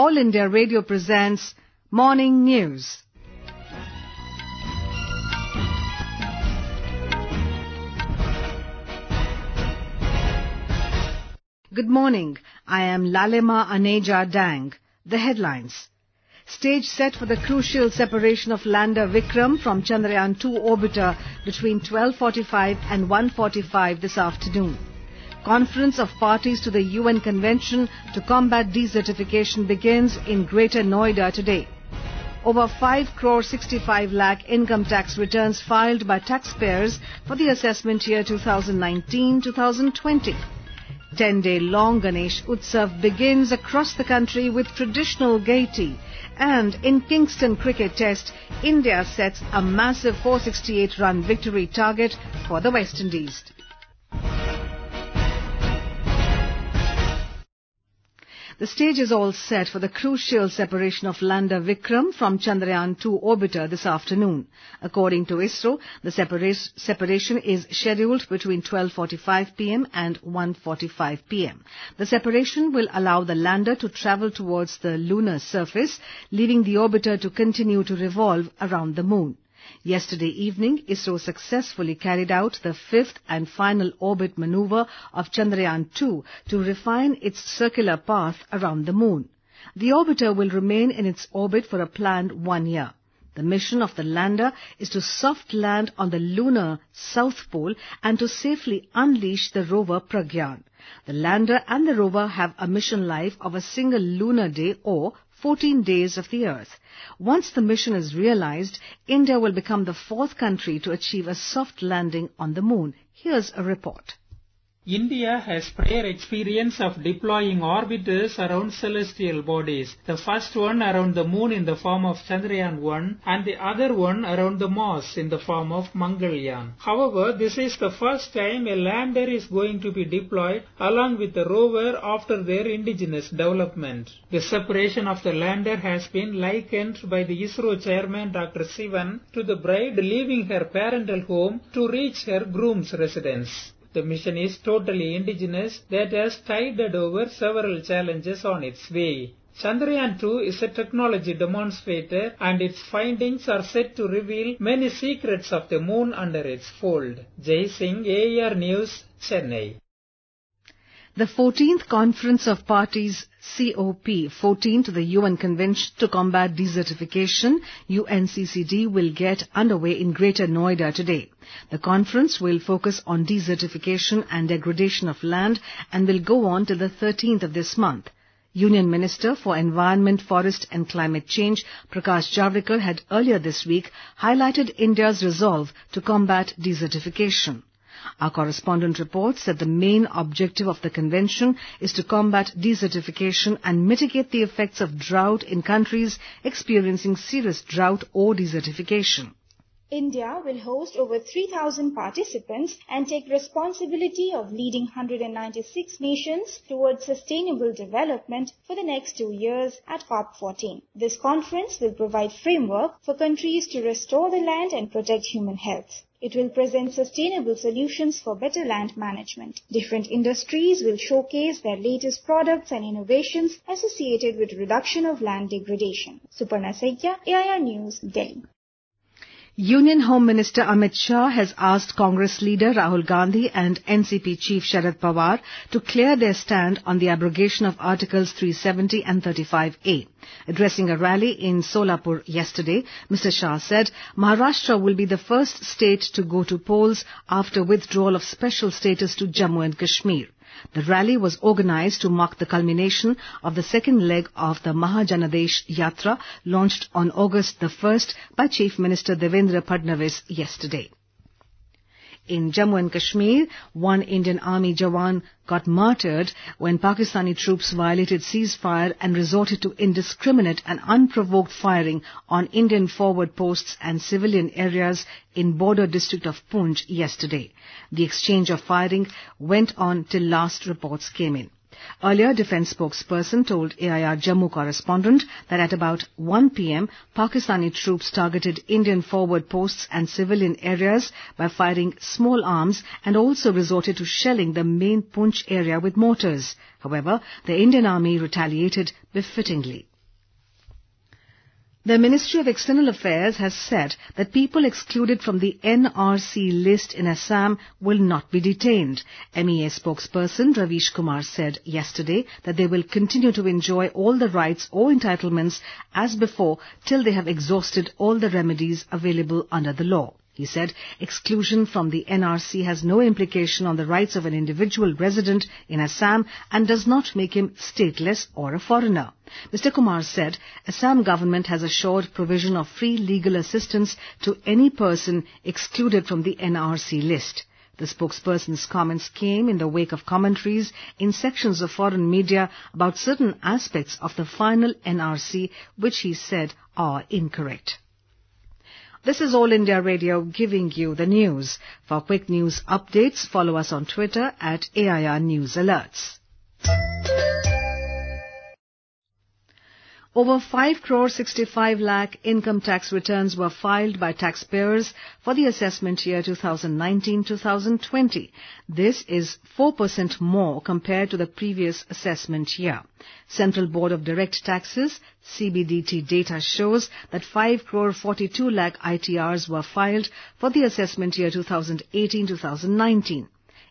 All India Radio presents Morning News. Good morning. I am Lalima Aneja Dang. The headlines. Stage set for the crucial separation of lander Vikram from Chandrayaan 2 orbiter between 12:45 and 1:45 this afternoon. Conference of parties to the UN Convention to combat desertification begins in Greater Noida today. Over 5 crore 65 lakh income tax returns filed by taxpayers for the assessment year 2019-2020. 10-day long Ganesh Utsav begins across the country with traditional gaiety. And in Kingston Cricket Test, India sets a massive 468-run victory target for the West Indies. The stage is all set for the crucial separation of lander Vikram from Chandrayaan 2 orbiter this afternoon. According to ISRO, the separa- separation is scheduled between 12:45 pm and 1:45 pm. The separation will allow the lander to travel towards the lunar surface, leaving the orbiter to continue to revolve around the moon. Yesterday evening, ISRO successfully carried out the fifth and final orbit maneuver of Chandrayaan 2 to refine its circular path around the moon. The orbiter will remain in its orbit for a planned one year. The mission of the lander is to soft land on the lunar south pole and to safely unleash the rover Pragyan. The lander and the rover have a mission life of a single lunar day or 14 days of the earth. Once the mission is realized, India will become the fourth country to achieve a soft landing on the moon. Here's a report. India has prior experience of deploying orbiters around celestial bodies. The first one around the moon in the form of Chandrayaan 1 and the other one around the Mars in the form of Mangalyaan. However, this is the first time a lander is going to be deployed along with the rover after their indigenous development. The separation of the lander has been likened by the ISRO chairman Dr. Sivan to the bride leaving her parental home to reach her groom's residence. The mission is totally indigenous that has tided over several challenges on its way. Chandrayaan 2 is a technology demonstrator and its findings are set to reveal many secrets of the moon under its fold. Jai Singh, AIR News, Chennai. The 14th Conference of Parties COP14 to the UN Convention to Combat Desertification UNCCD will get underway in Greater Noida today. The conference will focus on desertification and degradation of land and will go on till the 13th of this month. Union Minister for Environment, Forest and Climate Change Prakash Javadekar had earlier this week highlighted India's resolve to combat desertification. Our correspondent reports that the main objective of the convention is to combat desertification and mitigate the effects of drought in countries experiencing serious drought or desertification. India will host over 3,000 participants and take responsibility of leading 196 nations towards sustainable development for the next two years at COP14. This conference will provide framework for countries to restore the land and protect human health. It will present sustainable solutions for better land management. Different industries will showcase their latest products and innovations associated with reduction of land degradation. Suparna Saikia, AIR News, Delhi. Union Home Minister Amit Shah has asked Congress leader Rahul Gandhi and NCP chief Sharad Pawar to clear their stand on the abrogation of Articles 370 and 35A. Addressing a rally in Solapur yesterday, Mr. Shah said Maharashtra will be the first state to go to polls after withdrawal of special status to Jammu and Kashmir. The rally was organized to mark the culmination of the second leg of the Mahajanadesh Yatra launched on August the 1st by Chief Minister Devendra Fadnavis yesterday. In Jammu and Kashmir, one Indian Army Jawan got martyred when Pakistani troops violated ceasefire and resorted to indiscriminate and unprovoked firing on Indian forward posts and civilian areas in border district of Poonch yesterday. The exchange of firing went on till last reports came in. Earlier, defence spokesperson told AIR Jammu correspondent that at about 1 pm, Pakistani troops targeted Indian forward posts and civilian areas by firing small arms and also resorted to shelling the main Poonch area with mortars. However, the Indian Army retaliated befittingly. The Ministry of External Affairs has said that people excluded from the NRC list in Assam will not be detained. MEA spokesperson Ravish Kumar said yesterday that they will continue to enjoy all the rights or entitlements as before till they have exhausted all the remedies available under the law. He said exclusion from the NRC has no implication on the rights of an individual resident in Assam and does not make him stateless or a foreigner. Mr. Kumar said Assam government has assured provision of free legal assistance to any person excluded from the NRC list. The spokesperson's comments came in the wake of commentaries in sections of foreign media about certain aspects of the final NRC which he said are incorrect. This is All India Radio giving you the news. For quick news updates, follow us on Twitter at AIR News Alerts. Over 5 crore 65 lakh income tax returns were filed by taxpayers for the assessment year 2019-2020. This is 4% more compared to the previous assessment year. Central Board of Direct Taxes CBDT data shows that 5 crore 42 lakh ITRs were filed for the assessment year 2018-2019.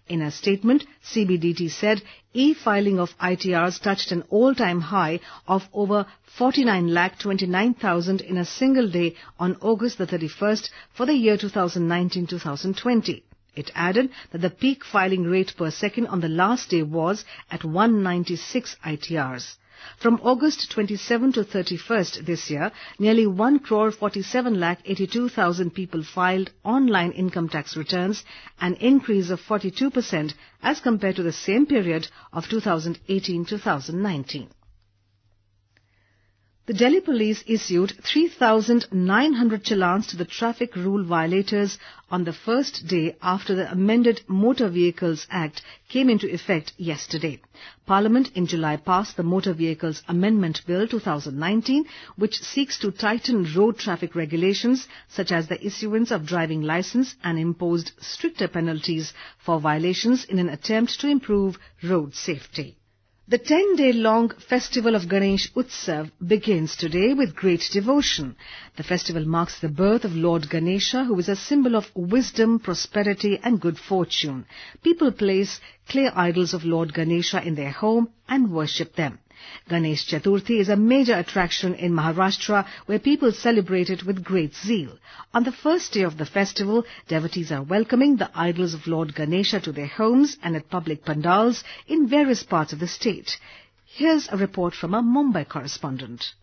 In a statement, CBDT said e-filing of ITRs touched an all-time high of over 49,29,000 in a single day on August the 31st for the year 2019-2020. It added that the peak filing rate per second on the last day was at 196 ITRs. From August 27 to 31st this year, nearly 1 crore 47 lakh 82,000 people filed online income tax returns, an increase of 42% as compared to the same period of 2018-2019. The Delhi police issued 3,900 challans to the traffic rule violators on the first day after the amended Motor Vehicles Act came into effect yesterday. Parliament in July passed the Motor Vehicles Amendment Bill 2019 which seeks to tighten road traffic regulations such as the issuance of driving license and imposed stricter penalties for violations in an attempt to improve road safety. The 10-day-long festival of Ganesh Utsav begins today with great devotion. The festival marks the birth of Lord Ganesha, who is a symbol of wisdom, prosperity and good fortune. People place clay idols of Lord Ganesha in their home and worship them. Ganesh Chaturthi is a major attraction in Maharashtra where people celebrate it with great zeal. On the first day of the festival, devotees are welcoming the idols of Lord Ganesha to their homes and at public pandals in various parts of the state. Here's a report from a Mumbai correspondent.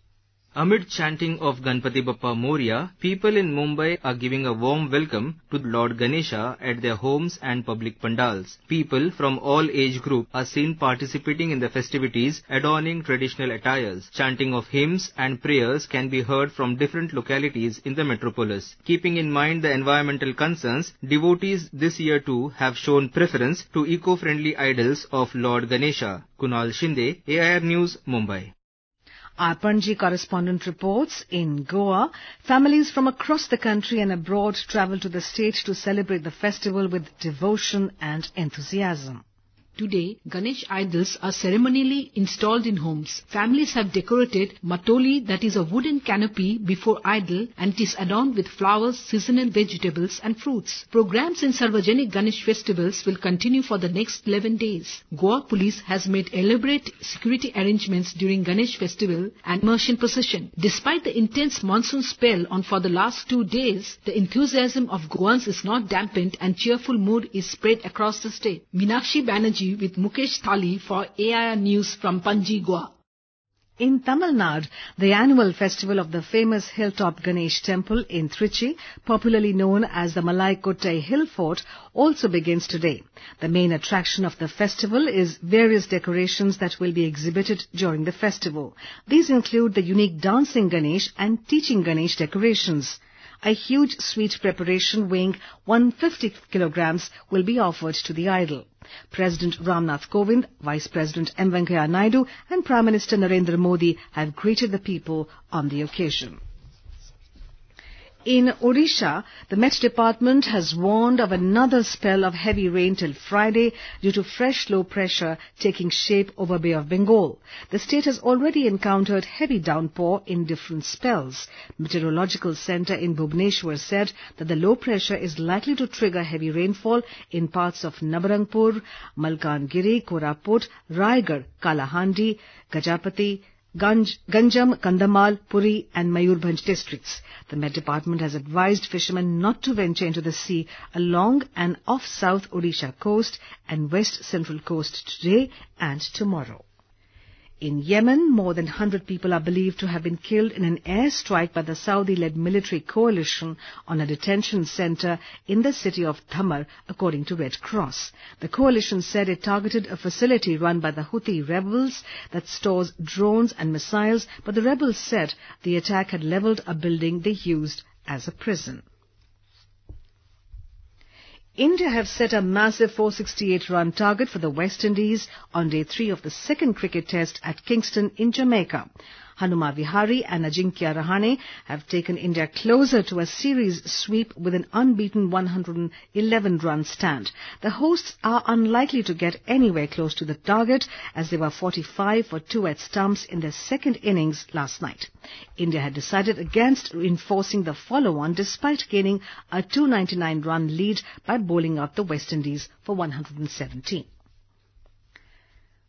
Amid chanting of Ganpati Bappa Morya, people in Mumbai are giving a warm welcome to Lord Ganesha at their homes and public pandals. People from all age group are seen participating in the festivities adorning traditional attires. Chanting of hymns and prayers can be heard from different localities in the metropolis. Keeping in mind the environmental concerns, devotees this year too have shown preference to eco-friendly idols of Lord Ganesha. Kunal Shinde, AIR News, Mumbai. Our Panji correspondent reports in Goa, families from across the country and abroad travel to the state to celebrate the festival with devotion and enthusiasm. Today, Ganesh idols are ceremonially installed in homes. Families have decorated matoli that is a wooden canopy before idol and it is adorned with flowers, seasonal vegetables and fruits. Programs in Sarvajanik Ganesh festivals will continue for the next 11 days. Goa police has made elaborate security arrangements during Ganesh festival and immersion procession. Despite the intense monsoon spell on for the last two days, the enthusiasm of Goans is not dampened and cheerful mood is spread across the state. Minakshi Banerjee with Mukesh Thali for AIR News from Panji, Goa. In Tamil Nadu, the annual festival of the famous hilltop Ganesh temple in Trichy, popularly known as the Malaikottai Hill Fort, also begins today. The main attraction of the festival is various decorations that will be exhibited during the festival. These include the unique dancing Ganesh and teaching Ganesh decorations. A huge sweet preparation weighing 150 kilograms will be offered to the idol. President Ramnath Kovind, Vice President M. Venkaiah Naidu and Prime Minister Narendra Modi have greeted the people on the occasion. In Odisha, the Met Department has warned of another spell of heavy rain till Friday due to fresh low pressure taking shape over Bay of Bengal. The state has already encountered heavy downpour in different spells. Meteorological Centre in Bhubaneswar said that the low pressure is likely to trigger heavy rainfall in parts of Nabarangpur, Malkangiri, Koraput, Rayagada, Kalahandi, Gajapati, Ganjam, Kandhamal, Puri and Mayurbhanj districts. The Met Department has advised fishermen not to venture into the sea along and off South Odisha coast and West Central coast today and tomorrow. In Yemen, more than 100 people are believed to have been killed in an airstrike by the Saudi-led military coalition on a detention center in the city of Dhamar, according to Red Cross. The coalition said it targeted a facility run by the Houthi rebels that stores drones and missiles, but the rebels said the attack had leveled a building they used as a prison. India have set a massive 468-run target for the West Indies on day three of the second cricket test at Kingston in Jamaica. Hanuma Vihari and Ajinkya Rahane have taken India closer to a series sweep with an unbeaten 111-run stand. The hosts are unlikely to get anywhere close to the target as they were 45 for 2 at stumps in their second innings last night. India had decided against enforcing the follow-on despite gaining a 299-run lead by bowling out the West Indies for 117.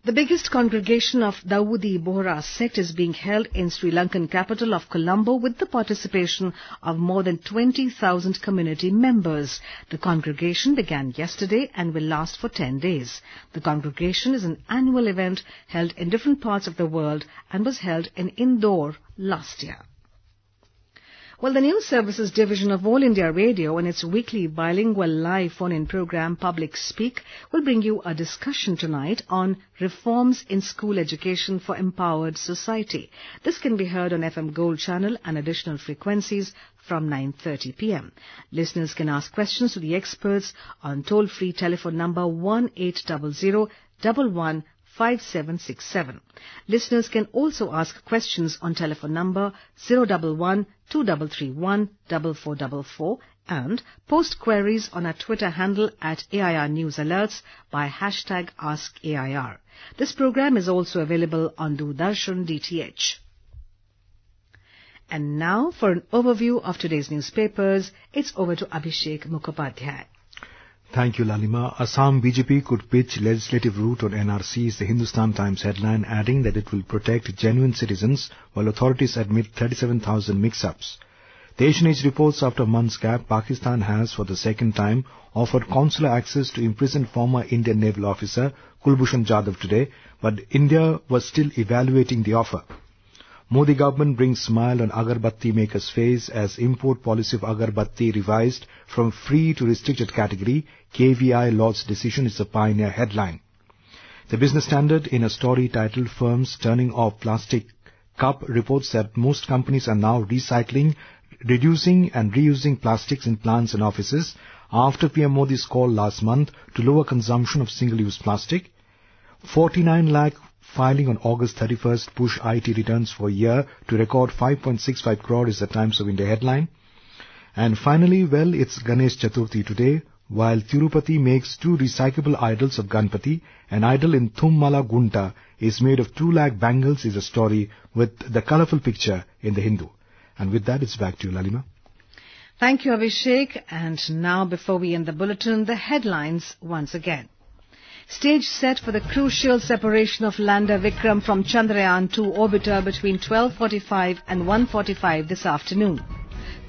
The biggest congregation of Dawoodi Bohra sect is being held in Sri Lankan capital of Colombo with the participation of more than 20,000 community members. The congregation began yesterday and will last for 10 days. The congregation is an annual event held in different parts of the world and was held in Indore last year. Well, the News Services Division of All India Radio and its weekly bilingual live phone-in program Public Speak will bring you a discussion tonight on reforms in school education for empowered society. This can be heard on FM Gold channel and additional frequencies from 9.30 pm. Listeners can ask questions to the experts on toll-free telephone number 1800 11 5767. Listeners can also ask questions on telephone number 011 2331 4444 and post queries on our Twitter handle at AIR News Alerts by hashtag AskAIR. This program is also available on Doordarshan DTH. And now for an overview of today's newspapers, it's over to Abhishek Mukhopadhyay. Thank you, Lalima. Assam BJP could pitch legislative route on NRC is the Hindustan Times headline, adding that it will protect genuine citizens while authorities admit 37,000 mix-ups. The Asian Age reports after months gap, Pakistan has, for the second time, offered consular access to imprisoned former Indian naval officer Kulbhushan Jadhav today, but India was still evaluating the offer. Modi government brings smile on agarbatti makers' face as import policy of agarbatti revised from free to restricted category. KVI Lord's decision is a pioneer headline. The Business Standard in a story titled Firms Turning Off Plastic Cup reports that most companies are now recycling, reducing and reusing plastics in plants and offices after PM Modi's call last month to lower consumption of single-use plastic. 49 lakh filing on August 31st push IT returns for year to record 5.65 crore is the Times of India headline. And finally, well, it's Ganesh Chaturthi today. While Tirupati makes two recyclable idols of Ganpati, an idol in Thummala Gunta is made of 2 lakh bangles is a story with the colorful picture in the Hindu. And with that, it's back to you, Lalima. Thank you, Abhishek. And now, before we end the bulletin, the headlines once again. Stage set for the crucial separation of lander Vikram from Chandrayaan-2 orbiter between 12.45 and 1.45 this afternoon.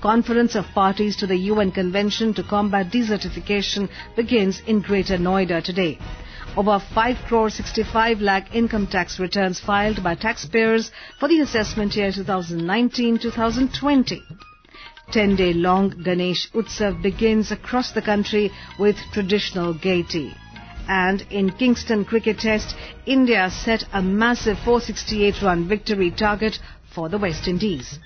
Conference of parties to the UN Convention to combat desertification begins in Greater Noida today. Over 5 crore 65 lakh income tax returns filed by taxpayers for the assessment year 2019-2020. 10-day long Ganesh Utsav begins across the country with traditional gaiety. And in Kingston Cricket Test, India set a massive 468-run victory target for the West Indies.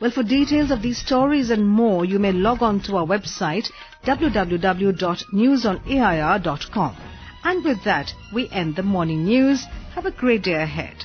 Well, for details of these stories and more, you may log on to our website www.newsonair.com. And with that, we end the morning news. Have a great day ahead.